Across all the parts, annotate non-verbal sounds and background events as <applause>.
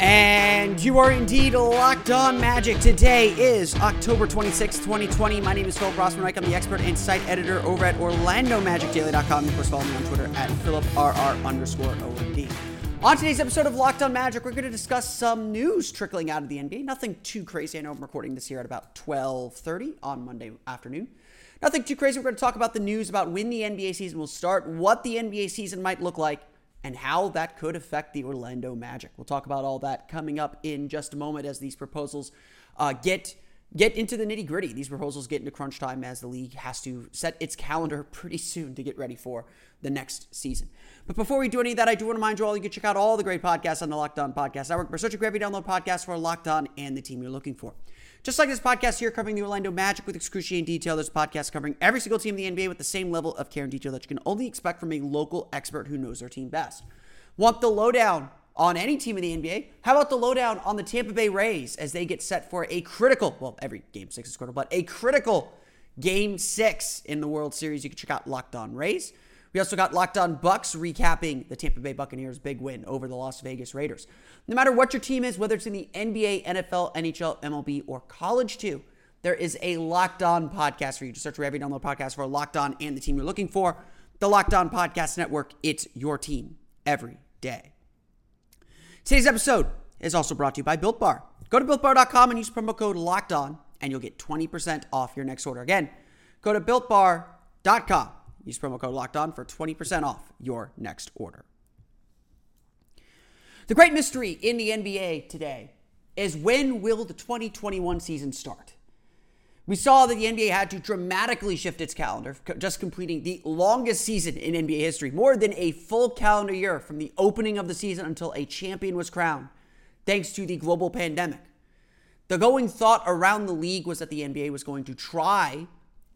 And you are indeed locked on magic. Today is October 26, 2020. My name is Philip Rossman. I'm the expert and site editor over at OrlandoMagicDaily.com. Of course, follow me on Twitter at PhilipRR underscore OD. On today's episode of Locked on Magic, we're going to discuss some news trickling out of the NBA. Nothing too crazy. I know I'm recording this here at about 12:30 on Monday afternoon. Nothing too crazy. We're going to talk about the news about when the NBA season will start, what the NBA season might look like, and how that could affect the Orlando Magic. We'll talk about all that coming up in just a moment as these proposals uh, get get into the nitty gritty. These proposals get into crunch time as the league has to set its calendar <laughs> pretty soon to get ready for the next season. But before we do any of that, I do want to remind you all you can check out all the great podcasts on the Locked On Podcast Network by searching for every download podcast for Locked On and the team you're looking for. Just like this podcast here covering the Orlando Magic with excruciating detail, there's podcasts covering every single team in the NBA with the same level of care and detail that you can only expect from a local expert who knows their team best. Want the lowdown on any team in the NBA? How about the lowdown on the Tampa Bay Rays as they get set for a critical, well, every game six is critical, but a critical game six in the World Series? You can check out Locked On Rays. We also got Locked On Bucs recapping the Tampa Bay Buccaneers' big win over the Las Vegas Raiders. No matter what your team is, whether it's in the NBA, NFL, NHL, MLB, or college too, there is a Locked On podcast for you. Just search for every download podcast for Locked On and the team you're looking for. The Locked On Podcast Network. It's your team every day. Today's episode is also brought to you by Built Bar. Go to builtbar.com and use promo code Locked On, and you'll get 20% off your next order. Again, go to builtbar.com Use promo code locked on for 20% off your next order. The great mystery in the NBA today is when will the 2021 season start? We saw that the NBA had to dramatically shift its calendar, just completing the longest season in NBA history, more than a full calendar year from the opening of the season until a champion was crowned, thanks to the global pandemic. The going thought around the league was that the NBA was going to try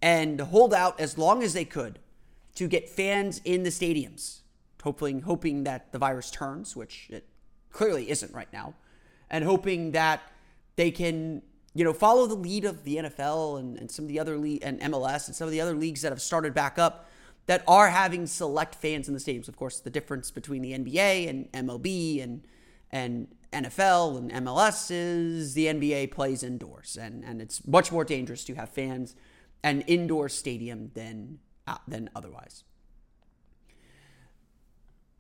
and hold out as long as they could to get fans in the stadiums, hoping hoping that the virus turns, which it clearly isn't right now, and hoping that they can you know follow the lead of the NFL and, and some of the other league and MLS and some of the other leagues that have started back up that are having select fans in the stadiums. Of course, the difference between the NBA and MLB and and NFL and MLS is the NBA plays indoors, and and it's much more dangerous to have fans an indoor stadium than than otherwise.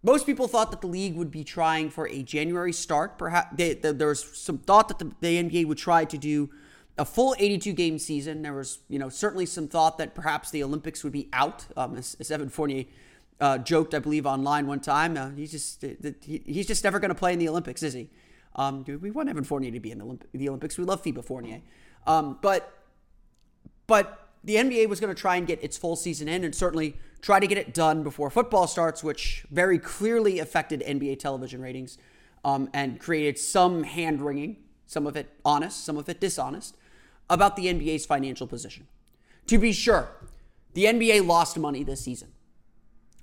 Most people thought that the league would be trying for a January start. Perhaps they, they, there was some thought that the, the NBA would try to do a full 82 game season. There was, you know, certainly some thought that perhaps the Olympics would be out. Um, as, as Evan Fournier uh, joked, I believe, online one time. Uh, he's just he, he's just never going to play in the Olympics, is he? Um, dude, we want Evan Fournier to be in the, Olymp- the Olympics. We love FIBA Fournier, um, but but the NBA was going to try and get its full season in and certainly try to get it done before football starts, which very clearly affected NBA television ratings um, and created some hand wringing, some of it honest, some of it dishonest, about the NBA's financial position. To be sure, the NBA lost money this season.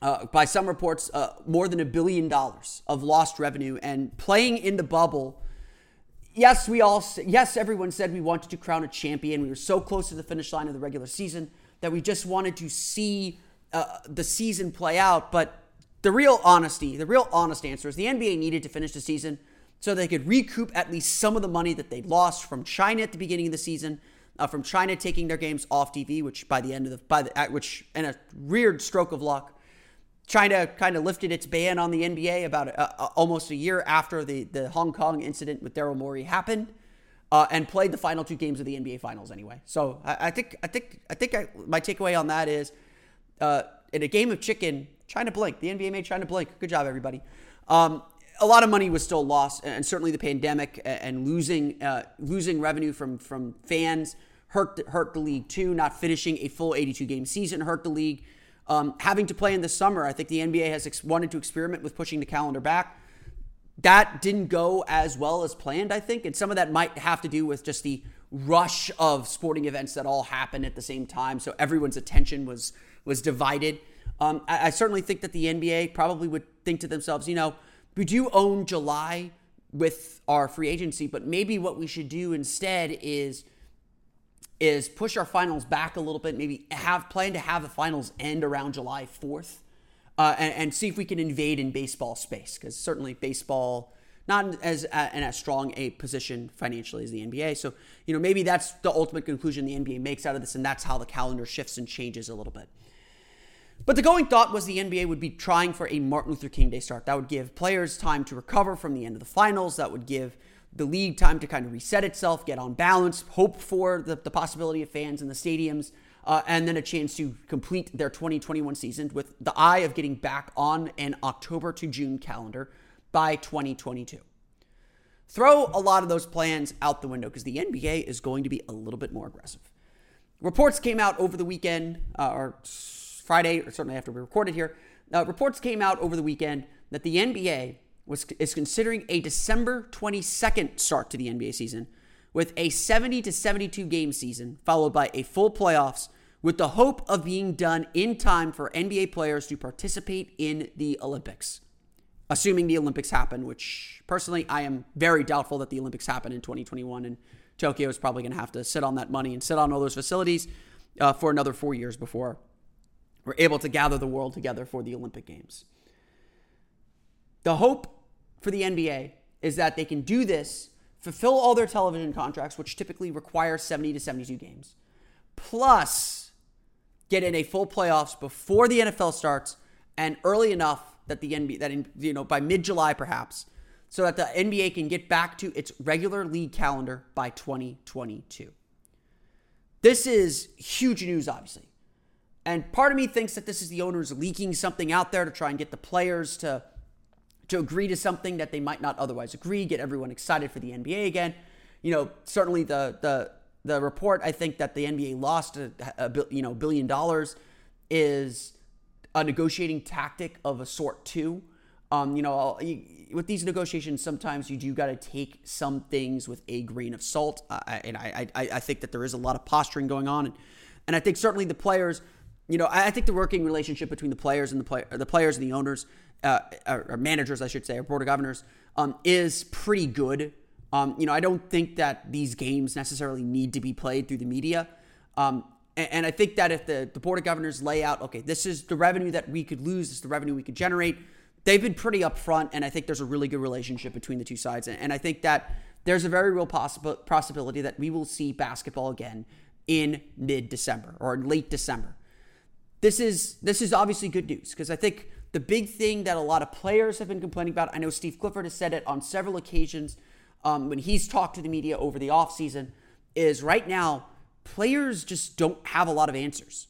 Uh, by some reports, uh, more than a billion dollars of lost revenue. And playing in the bubble, yes, we all, yes, everyone said we wanted to crown a champion. We were so close to the finish line of the regular season that we just wanted to see uh, the season play out. But the real honesty, the real honest answer is the NBA needed to finish the season so they could recoup at least some of the money that they lost from China at the beginning of the season, uh, from China taking their games off TV, which by the end of the by the which in a weird stroke of luck, China kind of lifted its ban on the NBA about uh, uh, almost a year after the the Hong Kong incident with Daryl Morey happened. Uh, and played the final two games of the NBA Finals anyway. So I, I think I think I think I, my takeaway on that is, uh, in a game of chicken, China blink. The NBA made China blink. Good job, everybody. Um, a lot of money was still lost, and certainly the pandemic and losing uh, losing revenue from from fans hurt hurt the league too. Not finishing a full 82 game season hurt the league. Um, having to play in the summer, I think the NBA has ex- wanted to experiment with pushing the calendar back. That didn't go as well as planned, I think, and some of that might have to do with just the rush of sporting events that all happened at the same time. So everyone's attention was was divided. Um, I, I certainly think that the NBA probably would think to themselves, you know we do own July with our free agency, but maybe what we should do instead is is push our finals back a little bit. Maybe have plan to have the finals end around July fourth, uh, and, and, see if we can invade in baseball space because certainly baseball not as uh, in as strong a position financially as the NBA. So you know maybe that's the ultimate conclusion the NBA makes out of this, and that's how the calendar shifts and changes a little bit. But the going thought was the NBA would be trying for a Martin Luther King Day start. That would give players time to recover from the end of the finals. That would give the league time to kind of reset itself, get on balance, hope for the, the possibility of fans in the stadiums, uh, and then a chance to complete their 2021 season with the eye of getting back on an October to June calendar by 2022. Throw a lot of those plans out the window because the NBA is going to be a little bit more aggressive. Reports came out over the weekend, uh, or Friday, or certainly after we recorded here, uh, reports came out over the weekend that the NBA was is considering a December 22nd start to the NBA season with a 70 to 72 game season followed by a full playoffs with the hope of being done in time for NBA players to participate in the Olympics. Assuming the Olympics happen, which personally I am very doubtful that the Olympics happen in 2021 and Tokyo is probably going to have to sit on that money and sit on all those facilities uh, for another four years before we're able to gather the world together for the Olympic Games. The hope for the NBA is that they can do this, fulfill all their television contracts, which typically require 70 to 72 games, plus get in a full playoffs before the NFL starts and early enough that the NBA that in, you know by mid-July perhaps so that the NBA can get back to its regular league calendar by 2022. This is huge news obviously. And part of me thinks that this is the owners leaking something out there to try and get the players to to agree to something that they might not otherwise agree, get everyone excited for the NBA again. You know, certainly the the the report I think that the NBA lost a, a you know billion dollars is a negotiating tactic of a sort too. Um, you know, with these negotiations, sometimes you do got to take some things with a grain of salt, uh, and I, I I think that there is a lot of posturing going on, and, and I think certainly the players you know, I think the working relationship between the players and the play, the players and the owners, uh, or, managers, I should say, or board of governors, um, is pretty good. Um, you know, I don't think that these games necessarily need to be played through the media. Um, and, and, I think that if the, the board of governors lay out, okay, this is the revenue that we could lose, this is the revenue we could generate, they've been pretty upfront, and I think there's a really good relationship between the two sides. And, and I think that there's a very real possibility that we will see basketball again in mid December or late December this is this is obviously good news because I think the big thing that a lot of players have been complaining about, I know Steve Clifford has said it on several occasions um, when he's talked to the media over the offseason, is right now players just don't have a lot of answers.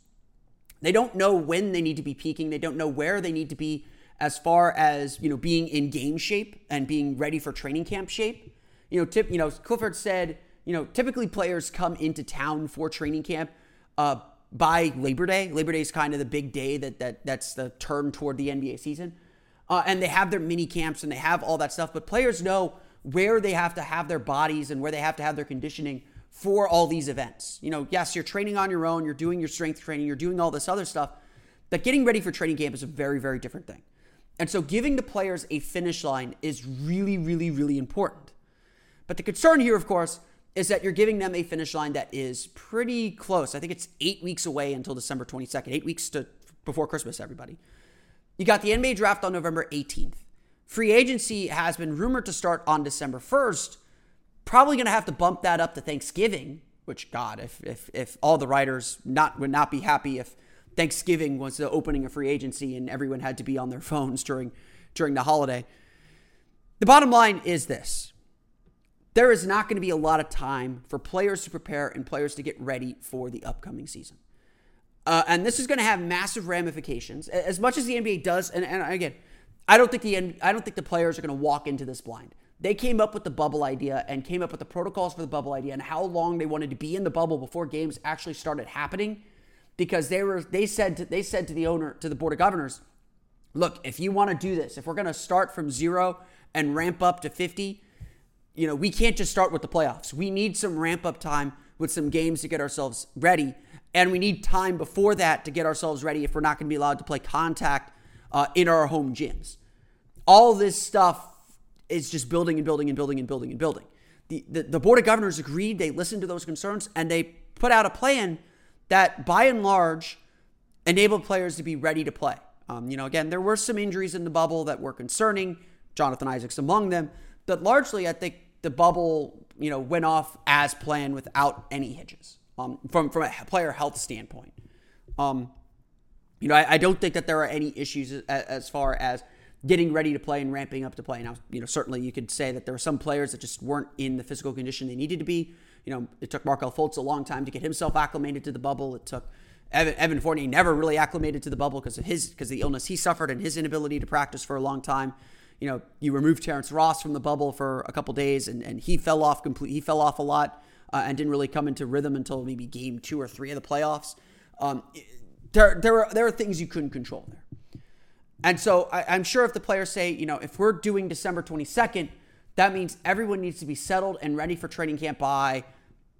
They don't know when they need to be peaking. They don't know where they need to be as far as you know being in game shape and being ready for training camp shape. You know, tip. You know, Clifford said you know typically players come into town for training camp. Uh, by Labor Day. Labor Day is kind of the big day that, that that's the turn toward the NBA season. Uh, and they have their mini camps and they have all that stuff. But players know where they have to have their bodies and where they have to have their conditioning for all these events. You know, yes, you're training on your own, you're doing your strength training, you're doing all this other stuff, but getting ready for training camp is a very, very different thing. And so giving the players a finish line is really, really, really important. But the concern here, of course, is that you're giving them a finish line that is pretty close. I think it's eight weeks away until December 22nd, eight weeks to before Christmas, everybody. You got the NBA draft on November 18th. Free agency has been rumored to start on December 1st. Probably going to have to bump that up to Thanksgiving, which God, if if if all the writers not would not be happy if Thanksgiving was the opening of free agency and everyone had to be on their <laughs> phones during during the holiday. The bottom line is this. There is not going to be a lot of time for players to prepare and players to get ready for the upcoming season. Uh, and this is going to have massive ramifications. As much as the NBA does, and, and again, I don't think the I don't think the players are going to walk into this blind. They came up with the bubble idea and came up with the protocols for the bubble idea and how long they wanted to be in the bubble before games actually started happening, because they were they said to, they said to the owner to the board of governors, look, if you want to do this, if we're going to start from zero and ramp up to fifty, you know, we can't just start with the playoffs. We need some ramp up time with some games to get ourselves ready. And we need time before that to get ourselves ready if we're not going to be allowed to play contact uh, in our home gyms. All this stuff is just building and building and building and building and building. The, the, the Board of Governors agreed, they listened to those concerns, and they put out a plan that by and large enabled players to be ready to play. Um, you know, again, there were some injuries in the bubble that were concerning, Jonathan Isaacs among them, but largely I think the bubble, you know, went off as planned without any hitches um, from from a player health standpoint. Um, you know, I, I, don't think that there are any issues as, as, far as getting ready to play and ramping up to play. Now, you know, certainly you could say that there were some players that just weren't in the physical condition they needed to be. You know, it took Markelle Fultz a long time to get himself acclimated to the bubble. It took Evan, Evan Fournier never really acclimated to the bubble because of his because the illness he suffered and his inability to practice for a long time you know, you removed Terrence Ross from the bubble for a couple days, and, and he fell off complete. He fell off a lot uh, and didn't really come into rhythm until maybe game two or three of the playoffs. Um, there, there are there are things you couldn't control there, and so I, I'm sure if the players say, you know, if we're doing December 22nd, that means everyone needs to be settled and ready for training camp by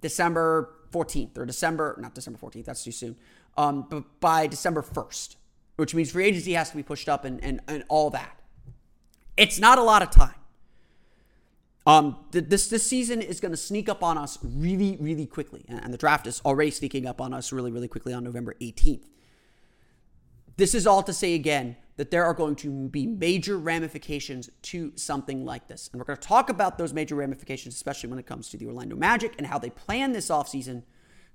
December 14th or December, not December 14th, that's too soon, um, but by December 1st, which means free agency has to be pushed up and, and, and all that. It's not a lot of time. Um, this this season is going to sneak up on us really, really quickly, and the draft is already sneaking up on us really, really quickly on November 18th. This is all to say again that there are going to be major ramifications to something like this, and we're going to talk about those major ramifications, especially when it comes to the Orlando Magic and how they plan this offseason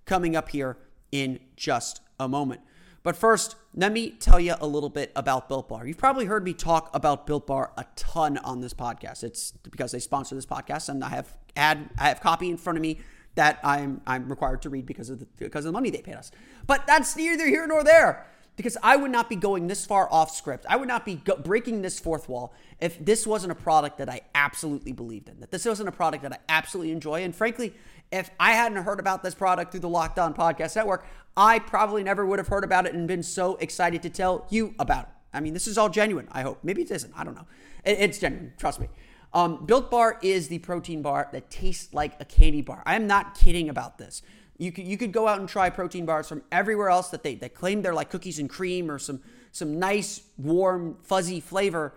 coming up here in just a moment. But first, let me tell you a little bit about Built Bar. You've probably heard me talk about Built Bar a ton on this podcast. It's because they sponsor this podcast, and I have ad I have copy in front of me that I'm I'm required to read because of the because of the money they paid us. But that's neither here nor there because I would not be going this far off script. I would not be go- breaking this fourth wall if this wasn't a product that I absolutely believed in. That this wasn't a product that I absolutely enjoy. And frankly, if I hadn't heard about this product through the Locked On Podcast Network, I probably never would have heard about it and been so excited to tell you about it. I mean, this is all genuine, I hope. Maybe it isn't. I don't know. It's genuine. Trust me. Um, Built Bar is the protein bar that tastes like a candy bar. I am not kidding about this. You could, you could go out and try protein bars from everywhere else that they, they claim they're like cookies and cream or some, some nice, warm, fuzzy flavor,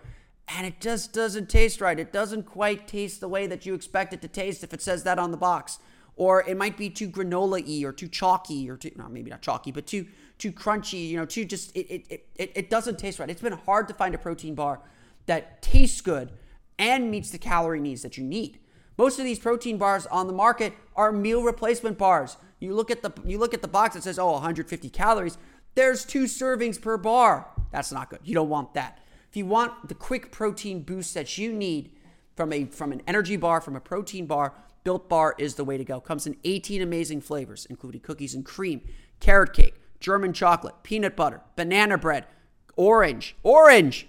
and it just doesn't taste right. It doesn't quite taste the way that you expect it to taste if it says that on the box or it might be too granola-y or too chalky or too no, maybe not chalky, but too too crunchy, you know, too just it it, it it doesn't taste right. It's been hard to find a protein bar that tastes good and meets the calorie needs that you need. Most of these protein bars on the market are meal replacement bars. You look at the you look at the box that says oh 150 calories. There's two servings per bar. That's not good. You don't want that. If you want the quick protein boost that you need from a from an energy bar, from a protein bar, Built Bar is the way to go. Comes in 18 amazing flavors, including cookies and cream, carrot cake, German chocolate, peanut butter, banana bread, orange, orange,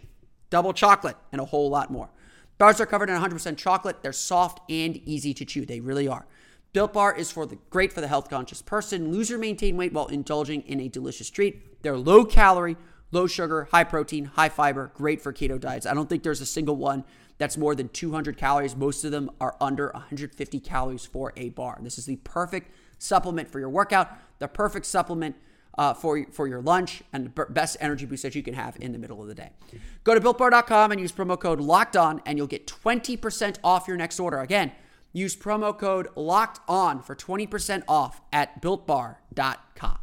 double chocolate, and a whole lot more. Bars are covered in 100% chocolate. They're soft and easy to chew. They really are. Built Bar is for the great for the health conscious person. Lose or maintain weight while indulging in a delicious treat. They're low calorie, low sugar, high protein, high fiber, great for keto diets. I don't think there's a single one That's more than 200 calories. Most of them are under 150 calories for a bar. This is the perfect supplement for your workout, the perfect supplement uh, for, for your lunch, and the best energy boost that you can have in the middle of the day. Go to builtbar.com and use promo code locked on, and you'll get 20% off your next order. Again, use promo code locked on for 20% off at builtbar.com.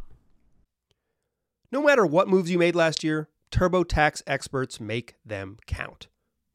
No matter what moves you made last year, TurboTax experts make them count.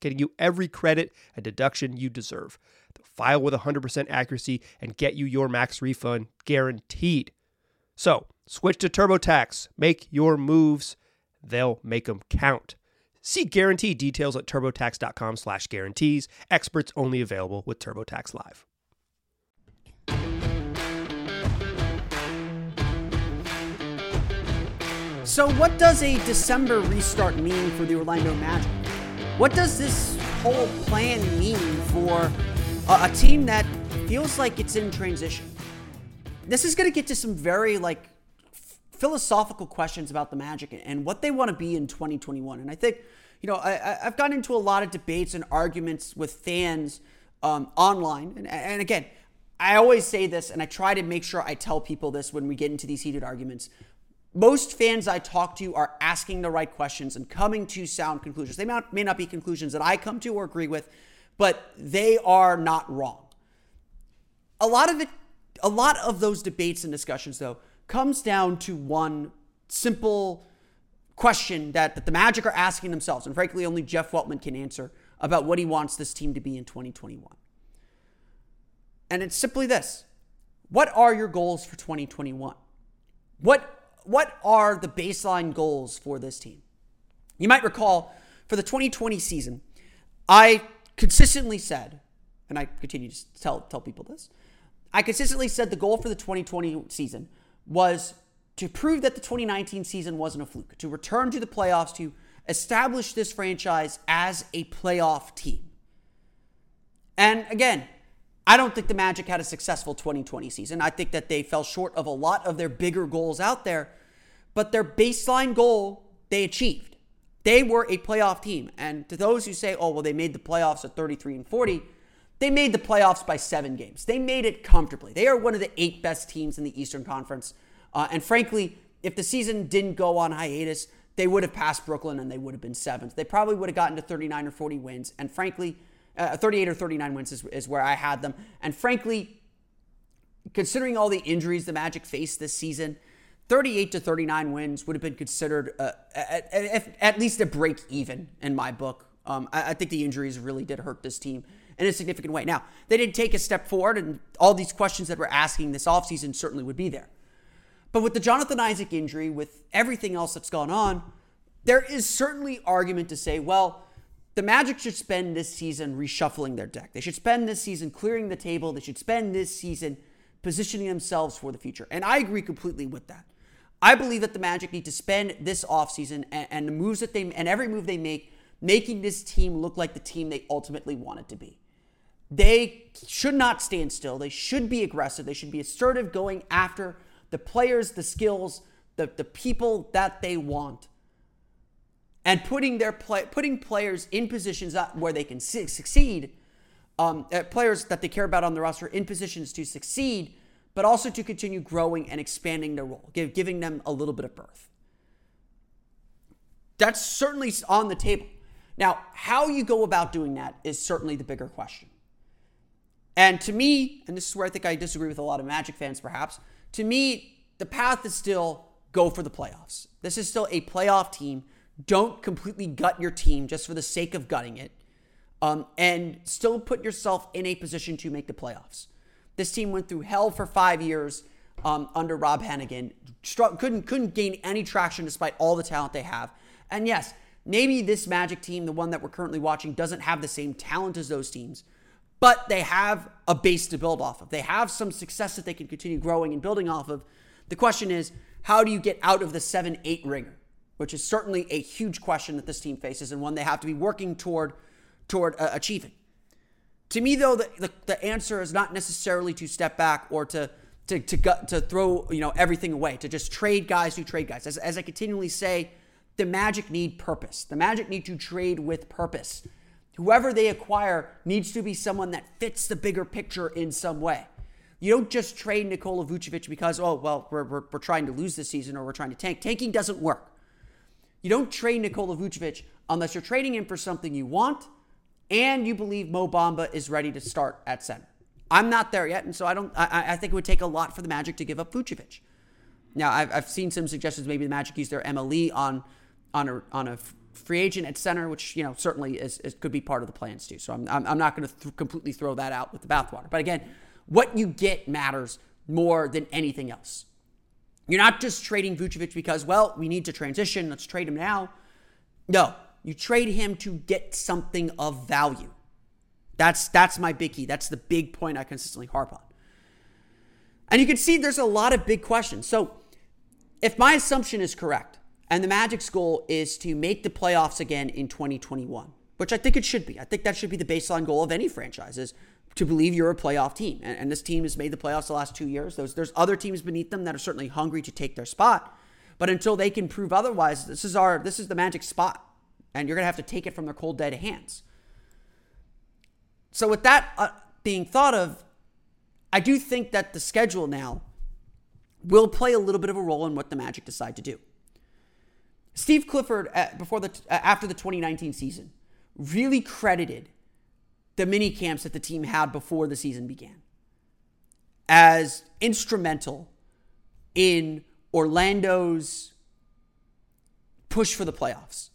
getting you every credit and deduction you deserve. They'll file with 100% accuracy and get you your max refund guaranteed. So, switch to TurboTax. Make your moves. They'll make them count. See guarantee details at turbotax.com slash guarantees. Experts only available with TurboTax Live. So, what does a December restart mean for the Orlando Magic? What does this whole plan mean for a, a team that feels like it's in transition? This is going to get to some very like philosophical questions about the Magic and what they want to be in 2021. And I think, you know, I, have gotten into a lot of debates and arguments with fans um, online. And, and again, I always say this, and I try to make sure I tell people this when we get into these heated arguments most fans I talk to are asking the right questions and coming to sound conclusions. They may not, be conclusions that I come to or agree with, but they are not wrong. A lot of it, a lot of those debates and discussions, though, comes down to one simple question that, that the Magic are asking themselves, and frankly, only Jeff Weltman can answer about what he wants this team to be in 2021. And it's simply this What are your goals for 2021? What what are the baseline goals for this team? You might recall for the 2020 season, I consistently said, and I continue to tell, tell people this, I consistently said the goal for the 2020 season was to prove that the 2019 season wasn't a fluke, to return to the playoffs, to establish this franchise as a playoff team. And again, I don't think the Magic had a successful 2020 season. I think that they fell short of a lot of their bigger goals out there, but their baseline goal they achieved. They were a playoff team. And to those who say, oh, well, they made the playoffs at 33 and 40, they made the playoffs by seven games. They made it comfortably. They are one of the eight best teams in the Eastern Conference. Uh, and frankly, if the season didn't go on hiatus, they would have passed Brooklyn and they would have been seventh. They probably would have gotten to 39 or 40 wins. And frankly, uh, 38 or 39 wins is, is where I had them. And frankly, considering all the injuries the Magic faced this season, 38 to 39 wins would have been considered uh, at, at, at, least a break even in my book. Um, I, I, think the injuries really did hurt this team in a significant way. Now, they didn't take a step forward, and all these questions that we're asking this offseason certainly would be there. But with the Jonathan Isaac injury, with everything else that's gone on, there is certainly argument to say, well, the Magic should spend this season reshuffling their deck. They should spend this season clearing the table. They should spend this season positioning themselves for the future. And I agree completely with that. I believe that the Magic need to spend this offseason and, and the moves that they and every move they make, making this team look like the team they ultimately want it to be. They should not stand still. They should be aggressive. They should be assertive, going after the players, the skills, the, the people that they want and putting their play, putting players in positions that, where they can succeed, um, uh, players that they care about on the roster in positions to succeed, but also to continue growing and expanding their role, give, giving them a little bit of birth. That's certainly on the table. Now, how you go about doing that is certainly the bigger question. And to me, and this is where I think I disagree with a lot of Magic fans perhaps, to me, the path is still go for the playoffs. This is still a playoff team don't completely gut your team just for the sake of gutting it, um, and still put yourself in a position to make the playoffs. This team went through hell for five years um, under Rob Hennigan. Couldn't couldn't gain any traction despite all the talent they have. And yes, maybe this Magic team, the one that we're currently watching, doesn't have the same talent as those teams. but they have a base to build off of. They have some success that they can continue growing and building off of. The question is, how do you get out of the 7 8 ringer? Which is certainly a huge question that this team faces and one they have to be working toward toward uh, achieving. To me, though, the, the, the, answer is not necessarily to step back or to to to, to throw you know everything away, to just trade guys who trade guys. As, as I continually say, the Magic need purpose. The Magic need to trade with purpose. Whoever they acquire needs to be someone that fits the bigger picture in some way. You don't just trade Nikola Vucevic because, oh, well, we're, we're, we're trying to lose this season or we're trying to tank. Tanking doesn't work. You don't trade Nikola Vucevic unless you're trading him for something you want and you believe Mo Bamba is ready to start at center. I'm not there yet, and so I don't. I, I think it would take a lot for the Magic to give up Vucevic. Now, I've, I've seen some suggestions maybe the Magic use their MLE on on a on a free agent at center, which you know certainly is, is could be part of the plans too. So I'm I'm, I'm not going to th- completely throw that out with the bathwater. But again, what you get matters more than anything else. You're not just trading Vucevic because well we need to transition. Let's trade him now. No, you trade him to get something of value. That's that's my big key. That's the big point I consistently harp on. And you can see there's a lot of big questions. So if my assumption is correct, and the Magic's goal is to make the playoffs again in 2021, which I think it should be. I think that should be the baseline goal of any franchise is to believe you're a playoff team. And, and this team has made the playoffs the last two years. There's, there's other teams beneath them that are certainly hungry to take their spot. But until they can prove otherwise, this is our this is the Magic spot. And you're gonna have to take it from their cold dead hands. So with that uh, being thought of, I do think that the schedule now will play a little bit of a role in what the Magic decide to do. Steve Clifford, before the after the 2019 season, really credited the mini camps that the team had before the season began as instrumental in Orlando's push for the playoffs.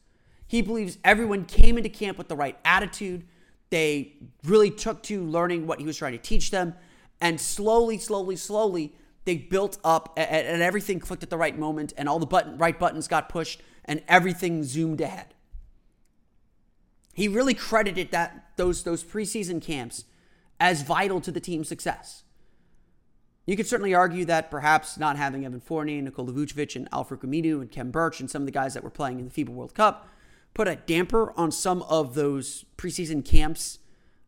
He believes everyone came into camp with the right attitude. They really took to learning what he was trying to teach them. And slowly, slowly, slowly, they built up and everything clicked at the right moment and all the button, right buttons got pushed and everything zoomed ahead. He really credited that those those preseason camps as vital to the team's success. You could certainly argue that perhaps not having Evan Fournier, Nikola Vucevic, and Al-Farouq and Khem Birch and some of the guys that were playing in the FIBA World Cup put a damper on some of those preseason camps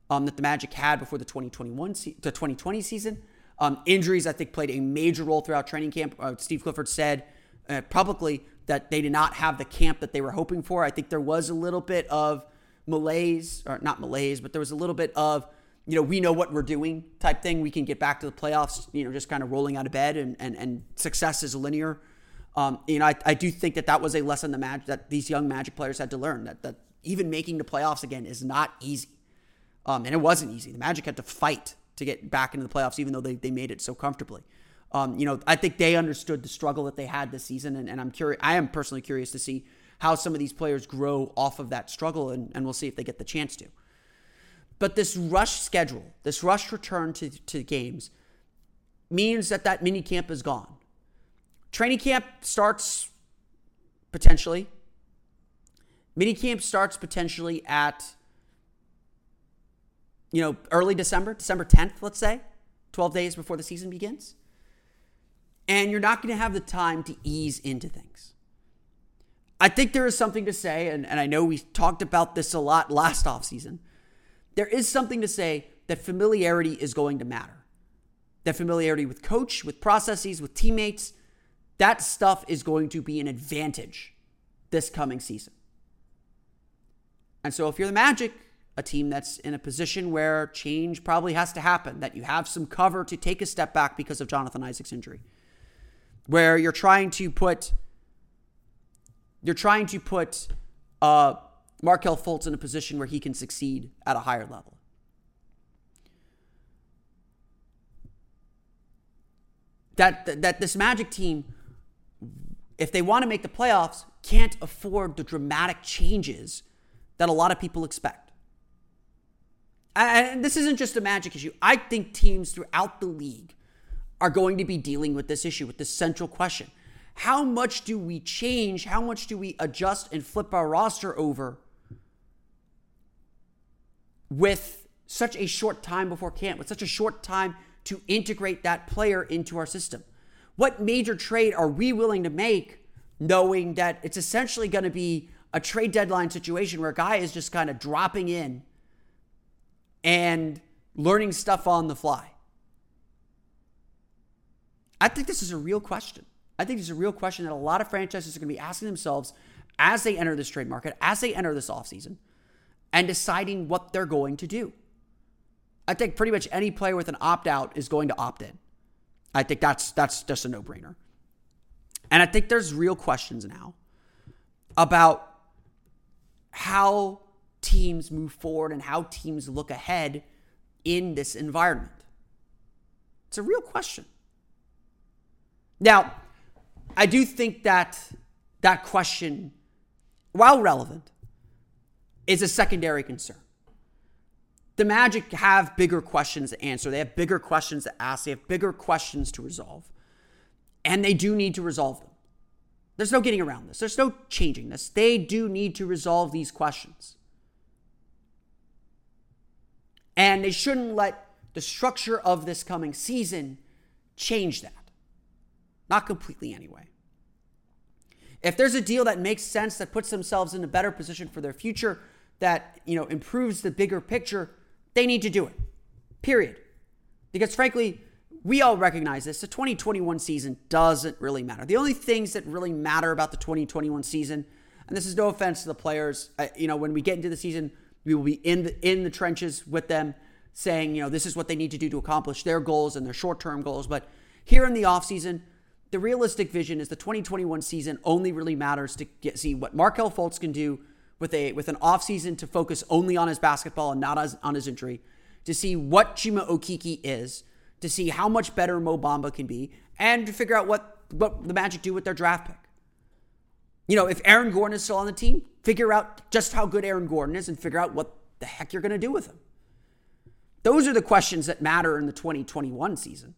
um, that the Magic had before the 2021 se- the 2020 season. Um, injuries, I think, played a major role throughout training camp. Uh, Steve Clifford said uh, publicly that they did not have the camp that they were hoping for. I think there was a little bit of malaise, or not malaise, but there was a little bit of, you know, we know what we're doing type thing. We can get back to the playoffs, you know, just kind of rolling out of bed and, and, and success is linear. Um, you know, I, I do think that that was a lesson the magic that these young Magic players had to learn that, that even making the playoffs again is not easy. Um, and it wasn't easy. The Magic had to fight to get back into the playoffs, even though they, they made it so comfortably. Um, you know, I think they understood the struggle that they had this season, and, and I'm curious. I am personally curious to see how some of these players grow off of that struggle, and, and we'll see if they get the chance to. But this rush schedule, this rush return to, to games, means that that mini camp is gone. Training camp starts potentially. Mini camp starts potentially at, you know, early December, December 10th, let's say, 12 days before the season begins and you're not going to have the time to ease into things. I think there is something to say, and, and I know we talked about this a lot last offseason. There is something to say that familiarity is going to matter. That familiarity with coach, with processes, with teammates, that stuff is going to be an advantage this coming season. And so if you're the Magic, a team that's in a position where change probably has to happen, that you have some cover to take a step back because of Jonathan Isaac's injury where you're trying to put you're trying to put uh, Markelle Fultz in a position where he can succeed at a higher level. That, that this Magic team, if they want to make the playoffs, can't afford the dramatic changes that a lot of people expect. And this isn't just a Magic issue. I think teams throughout the league are going to be dealing with this issue, with this central question. How much do we change? How much do we adjust and flip our roster over with such a short time before camp, with such a short time to integrate that player into our system? What major trade are we willing to make knowing that it's essentially going to be a trade deadline situation where a guy is just kind of dropping in and learning stuff on the fly? I think this is a real question. I think this is a real question that a lot of franchises are going to be asking themselves as they enter this trade market, as they enter this offseason, and deciding what they're going to do. I think pretty much any player with an opt out is going to opt in. I think that's that's just a no brainer. And I think there's real questions now about how teams move forward and how teams look ahead in this environment. It's a real question. Now, I do think that that question, while relevant, is a secondary concern. The Magic have bigger questions to answer. They have bigger questions to ask. They have bigger questions to resolve. And they do need to resolve them. There's no getting around this. There's no changing this. They do need to resolve these questions. And they shouldn't let the structure of this coming season change that. Not completely, anyway. If there's a deal that makes sense, that puts themselves in a better position for their future, that you know improves the bigger picture, they need to do it. Period. Because frankly, we all recognize this. The 2021 season doesn't really matter. The only things that really matter about the 2021 season, and this is no offense to the players, uh, you know, when we get into the season, we will be in the in the trenches with them, saying, you know, this is what they need to do to accomplish their goals and their short-term goals. But here in the offseason, the realistic vision is the 2021 season only really matters to get see what Markelle Fultz can do with a with an offseason to focus only on his basketball and not as, on his injury, to see what Chuma Okeke is, to see how much better Mo Bamba can be, and to figure out what what the Magic do with their draft pick. You know, if Aaron Gordon is still on the team, figure out just how good Aaron Gordon is and figure out what the heck you're going to do with him. Those are the questions that matter in the 2021 season.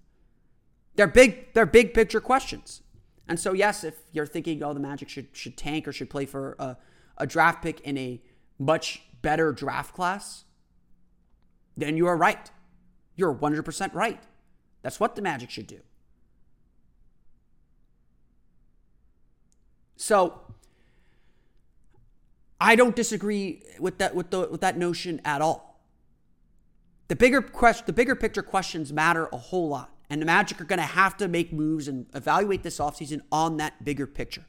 They're big, they're big picture questions. And so, yes, if you're thinking, oh, the Magic should should tank or should play for a, a draft pick in a much better draft class, then you are right. You're 100% right. That's what the Magic should do. So I don't disagree with that with the with that notion at all. The bigger question, the bigger picture questions matter a whole lot. And the Magic are going to have to make moves and evaluate this offseason on that bigger picture.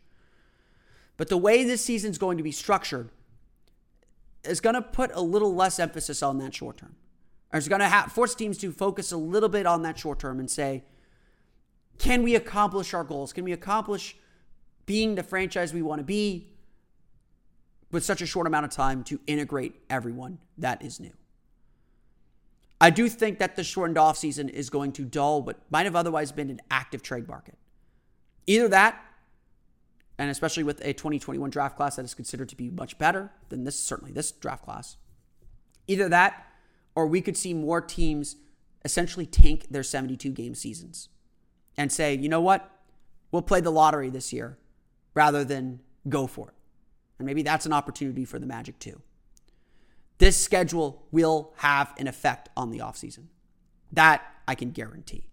But the way this season's going to be structured is going to put a little less emphasis on that short term. Or it's going to have, force teams to focus a little bit on that short term and say, can we accomplish our goals? Can we accomplish being the franchise we want to be with such a short amount of time to integrate everyone that is new? I do think that the shortened offseason is going to dull what might have otherwise been an active trade market. Either that and especially with a 2021 draft class that is considered to be much better than this, certainly this draft class. Either that, or we could see more teams essentially tank their 72 game seasons and say, you know what, we'll play the lottery this year rather than go for it. And maybe that's an opportunity for the Magic too. This schedule will have an effect on the offseason. That I can guarantee.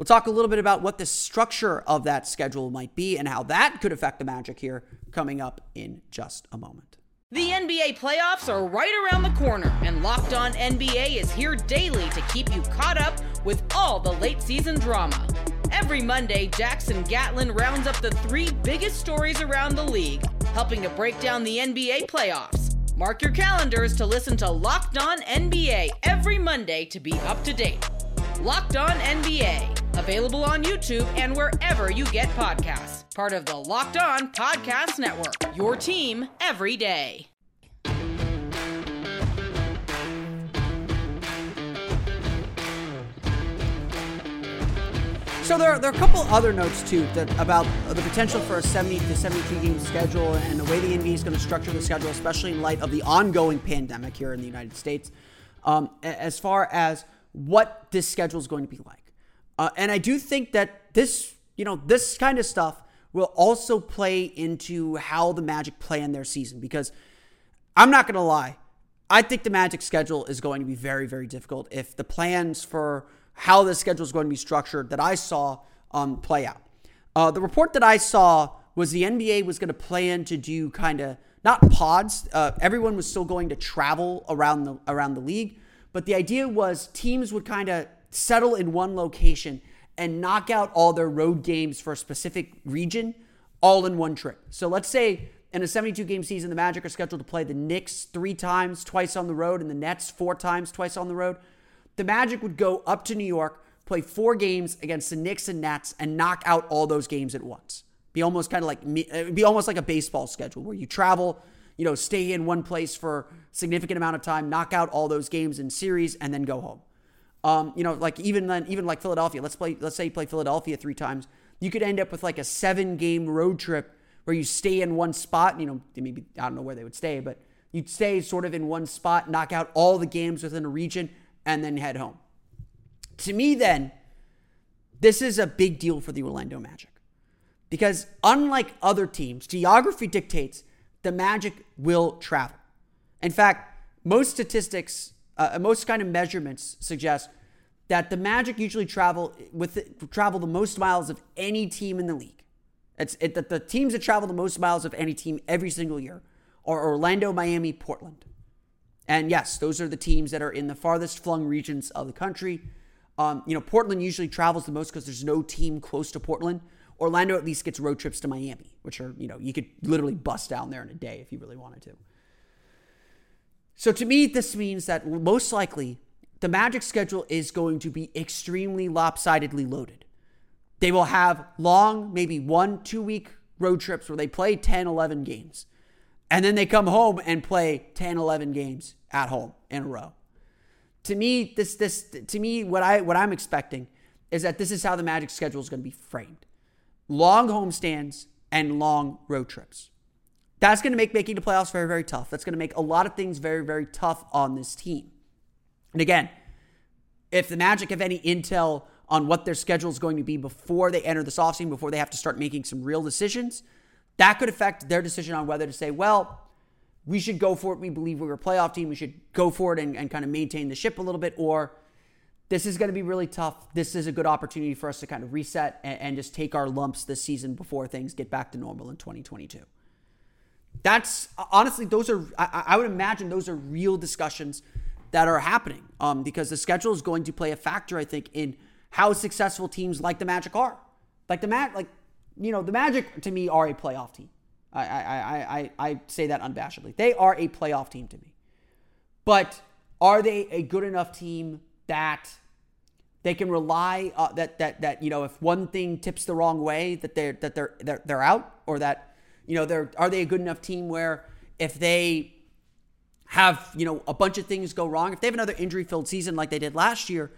We'll talk a little bit about what the structure of that schedule might be and how that could affect the Magic here coming up in just a moment. The NBA playoffs are right around the corner, and Locked On NBA is here daily to keep you caught up with all the late season drama. Every Monday, Jackson Gatlin rounds up the three biggest stories around the league, helping to break down the NBA playoffs. Mark your calendars to listen to Locked On NBA every Monday to be up to date. Locked On NBA Available on YouTube and wherever you get podcasts. Part of the Locked On Podcast Network. Your team every day. So there are, there are a couple other notes too that about the potential for a 70 to 72 game schedule and the way the NBA is going to structure the schedule, especially in light of the ongoing pandemic here in the United States, um, as far as what this schedule is going to be like. Uh, and I do think that this, you know, this kind of stuff will also play into how the Magic play in their season because I'm not going to lie. I think the Magic schedule is going to be very, very difficult if the plans for how the schedule is going to be structured that I saw um, play out. Uh, the report that I saw was the NBA was going to plan to do kind of not pods. Uh, everyone was still going to travel around the around the league, but the idea was teams would kind of settle in one location and knock out all their road games for a specific region all in one trip. So let's say in a 72 game season, the Magic are scheduled to play the Knicks three times, twice on the road, and the Nets four times, twice on the road. The Magic would go up to New York, play four games against the Knicks and Nets, and knock out all those games at once. Be almost kind of like it'd uh, be almost like a baseball schedule where you travel, you know, stay in one place for significant amount of time, knock out all those games in series, and then go home. Um, you know, like even then, even like Philadelphia. Let's play. Let's say you play Philadelphia three times. You could end up with like a seven game road trip where you stay in one spot. You know, maybe I don't know where they would stay, but you'd stay sort of in one spot, knock out all the games within a region, and then head home. To me, then, this is a big deal for the Orlando Magic. Because unlike other teams, geography dictates the Magic will travel. In fact, most statistics, uh, most kind of measurements suggest that the Magic usually travel with travel the most miles of any team in the league. It's it, the, the teams that travel the most miles of any team every single year are Orlando, Miami, Portland. And yes, those are the teams that are in the farthest flung regions of the country. Um, you know, Portland usually travels the most because there's no team close to Portland. Orlando at least gets road trips to Miami, which are, you know, you could literally bust down there in a day if you really wanted to. So to me, this means that most likely the Magic schedule is going to be extremely lopsidedly loaded. They will have long, maybe one, two week road trips where they play 10, 11 games. And then they come home and play 10, 11 games at home in a row. To me, this, this, to me, what I, what I'm expecting is that this is how the Magic schedule is going to be framed long homestands, and long road trips. That's going to make making the playoffs very, very tough. That's going to make a lot of things very, very tough on this team. And again, if the Magic have any intel on what their schedule is going to be before they enter this offseason, before they have to start making some real decisions, that could affect their decision on whether to say, well, we should go for it. We believe we're a playoff team. We should go for it and, and kind of maintain the ship a little bit. Or this is going to be really tough. This is a good opportunity for us to kind of reset and, and, just take our lumps this season before things get back to normal in 2022. That's honestly, those are, I, I would imagine those are real discussions that are happening um, because the schedule is going to play a factor, I think, in how successful teams like the Magic are. Like the Magic, like, you know, the Magic to me are a playoff team. I, I, I, I, I say that unabashedly. They are a playoff team to me. But are they a good enough team that they can rely uh, that that that you know if one thing tips the wrong way that they're that they're they're, they're out or that you know they're are they a good enough team where if they have you know a bunch of things go wrong if they have another injury filled season like they did last year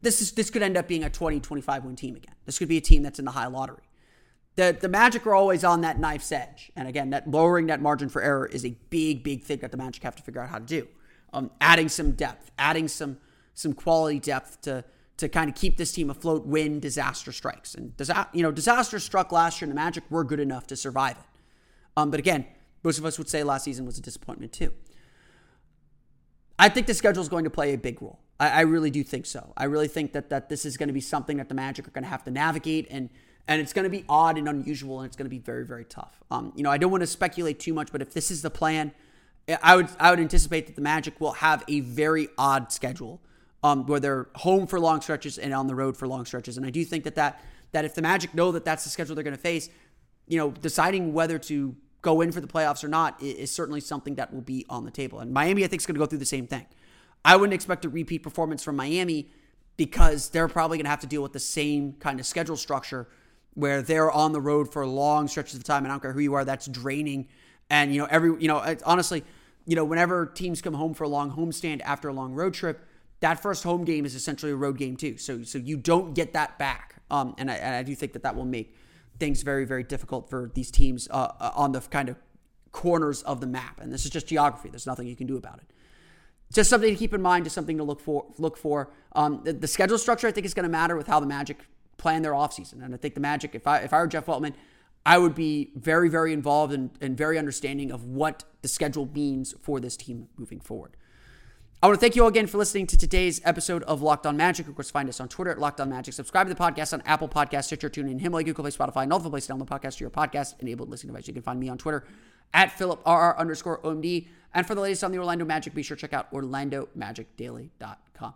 this is this could end up being a 20 25 win team again this could be a team that's in the high lottery the the magic are always on that knife's edge and again that lowering that margin for error is a big big thing that the magic have to figure out how to do um, adding some depth adding some some quality depth to to kind of keep this team afloat when disaster strikes. And you know, disaster struck last year, and the Magic were good enough to survive it. Um, but again, most of us would say last season was a disappointment too. I think the schedule is going to play a big role. I, I, really do think so. I really think that that this is going to be something that the Magic are going to have to navigate, and and it's going to be odd and unusual, and it's going to be very very tough. Um, you know, I don't want to speculate too much, but if this is the plan, I would I would anticipate that the Magic will have a very odd schedule um, where they're home for long stretches and on the road for long stretches. And I do think that that that if the Magic know that that's the schedule they're going to face, you know, deciding whether to go in for the playoffs or not is, certainly something that will be on the table. And Miami, I think, is going to go through the same thing. I wouldn't expect a repeat performance from Miami because they're probably going to have to deal with the same kind of schedule structure where they're on the road for long stretches of time. And I don't care who you are, that's draining. And, you know, every, you know, honestly, you know, whenever teams come home for a long homestand after a long road trip, that first home game is essentially a road game too. So so you don't get that back. Um, and I, and I do think that that will make things very very difficult for these teams uh, uh, on the kind of corners of the map. And this is just geography. There's nothing you can do about it. Just something to keep in mind. Just something to look for. Look for. Um, the, the schedule structure I think is going to matter with how the Magic plan their offseason. And I think the Magic, if I if I were Jeff Weltman, I would be very very involved and, and very understanding of what the schedule means for this team moving forward. I want to thank you all again for listening to today's episode of Locked On Magic. Of course, find us on Twitter at Locked On Magic. Subscribe to the podcast on Apple Podcasts, Stitcher, TuneIn, Himalaya, Google Play, Spotify, and all the places to download podcasts to your podcast enabled listening device. You can find me on Twitter at PhilipRR underscore OMD. And for the latest on the Orlando Magic, be sure to check out OrlandoMagicDaily.com.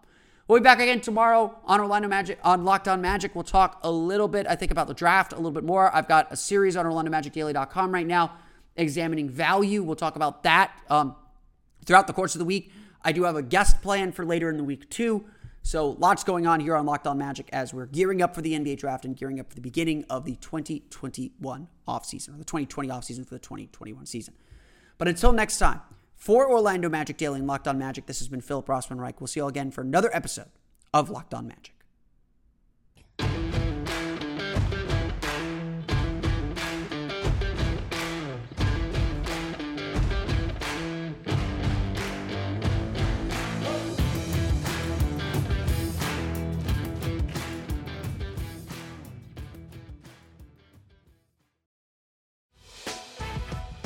We'll be back again tomorrow on Orlando Magic on Locked On Magic. We'll talk a little bit, I think, about the draft a little bit more. I've got a series on OrlandoMagicDaily.com right now examining value. We'll talk about that um, throughout the course of the week. I do have a guest plan for later in the week, too. So lots going on here on Locked On Magic as we're gearing up for the NBA draft and gearing up for the beginning of the 2021 offseason, or the 2020 offseason for the 2021 season. But until next time, for Orlando Magic Daily and Locked On Magic, this has been Philip Rossman Reich. We'll see you all again for another episode of Locked On Magic.